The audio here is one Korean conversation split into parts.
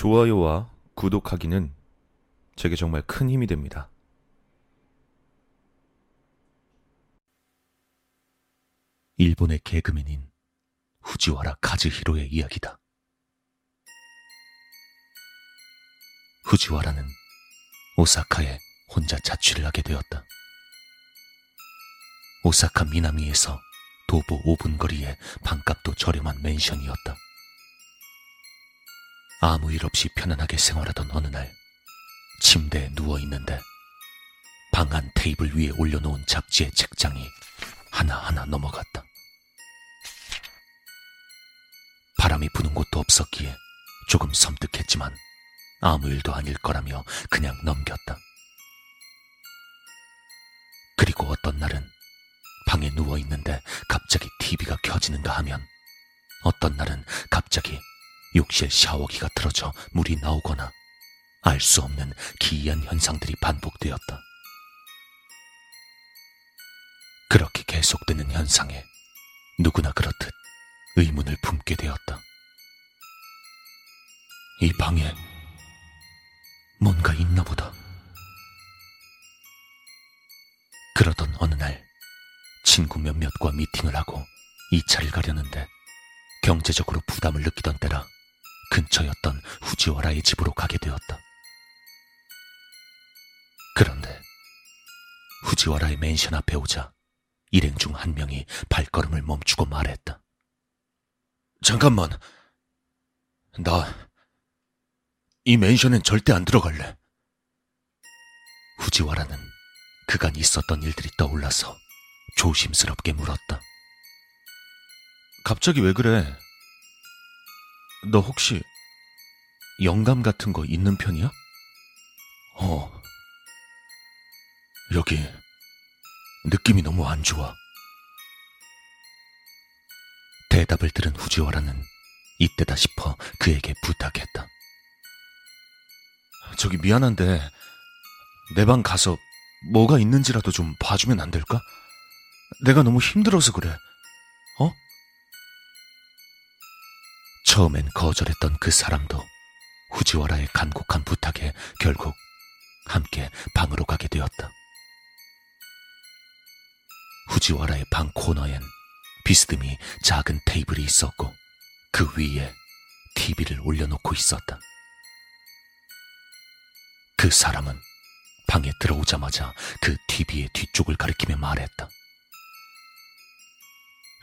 좋아요와 구독하기는 제게 정말 큰 힘이 됩니다. 일본의 개그맨인 후지와라 카즈히로의 이야기다. 후지와라는 오사카에 혼자 자취를 하게 되었다. 오사카 미나미에서 도보 5분 거리의 반값도 저렴한 맨션이었다. 아무 일 없이 편안하게 생활하던 어느 날, 침대에 누워 있는데 방 안 테이블 위에 올려놓은 잡지의 책장이 하나하나 넘어갔다. 바람이 부는 곳도 없었기에 조금 섬뜩했지만 아무 일도 아닐 거라며 그냥 넘겼다. 그리고 어떤 날은 방에 누워 있는데 갑자기 TV가 켜지는가 하면 어떤 날은 갑자기 욕실 샤워기가 틀어져 물이 나오거나 알 수 없는 기이한 현상들이 반복되었다. 그렇게 계속되는 현상에 누구나 그렇듯 의문을 품게 되었다. 이 방에 뭔가 있나 보다. 그러던 어느 날 친구 몇몇과 미팅을 하고 2차를 가려는데 경제적으로 부담을 느끼던 때라 근처였던 후지와라의 집으로 가게 되었다. 그런데 후지와라의 맨션 앞에 오자 일행 중 한 명이 발걸음을 멈추고 말했다. 잠깐만. 나, 이 맨션엔 절대 안 들어갈래. 후지와라는 그간 있었던 일들이 떠올라서 조심스럽게 물었다. 갑자기 왜 그래? 너 혹시 영감 같은 거 있는 편이야? 어. 여기 느낌이 너무 안 좋아. 대답을 들은 후지와라는 이때다 싶어 그에게 부탁했다. 저기 미안한데 내 방 가서 뭐가 있는지라도 좀 봐주면 안 될까? 내가 너무 힘들어서 그래. 처음엔 거절했던 그 사람도 후지와라의 간곡한 부탁에 결국 함께 방으로 가게 되었다. 후지와라의 방 코너엔 비스듬히 작은 테이블이 있었고 그 위에 TV를 올려놓고 있었다. 그 사람은 방에 들어오자마자 그 TV의 뒤쪽을 가리키며 말했다.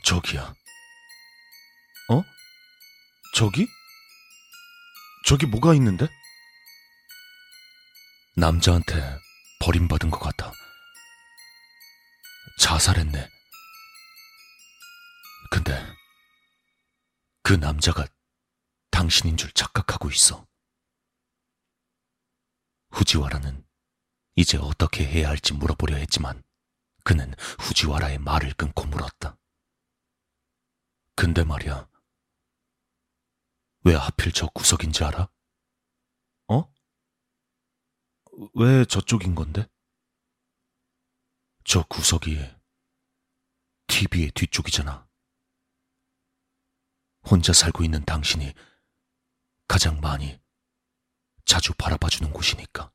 저기야. 어? 저기? 저기 뭐가 있는데? 남자한테 버림받은 것 같아. 자살했네. 근데 그 남자가 당신인 줄 착각하고 있어. 후지와라는 이제 어떻게 해야 할지 물어보려 했지만 그는 후지와라의 말을 끊고 물었다. 근데 말이야. 왜 하필 저 구석인지 알아? 어? 왜 저쪽인 건데? 저 구석이 TV의 뒤쪽이잖아. 혼자 살고 있는 당신이 가장 많이 자주 바라봐주는 곳이니까.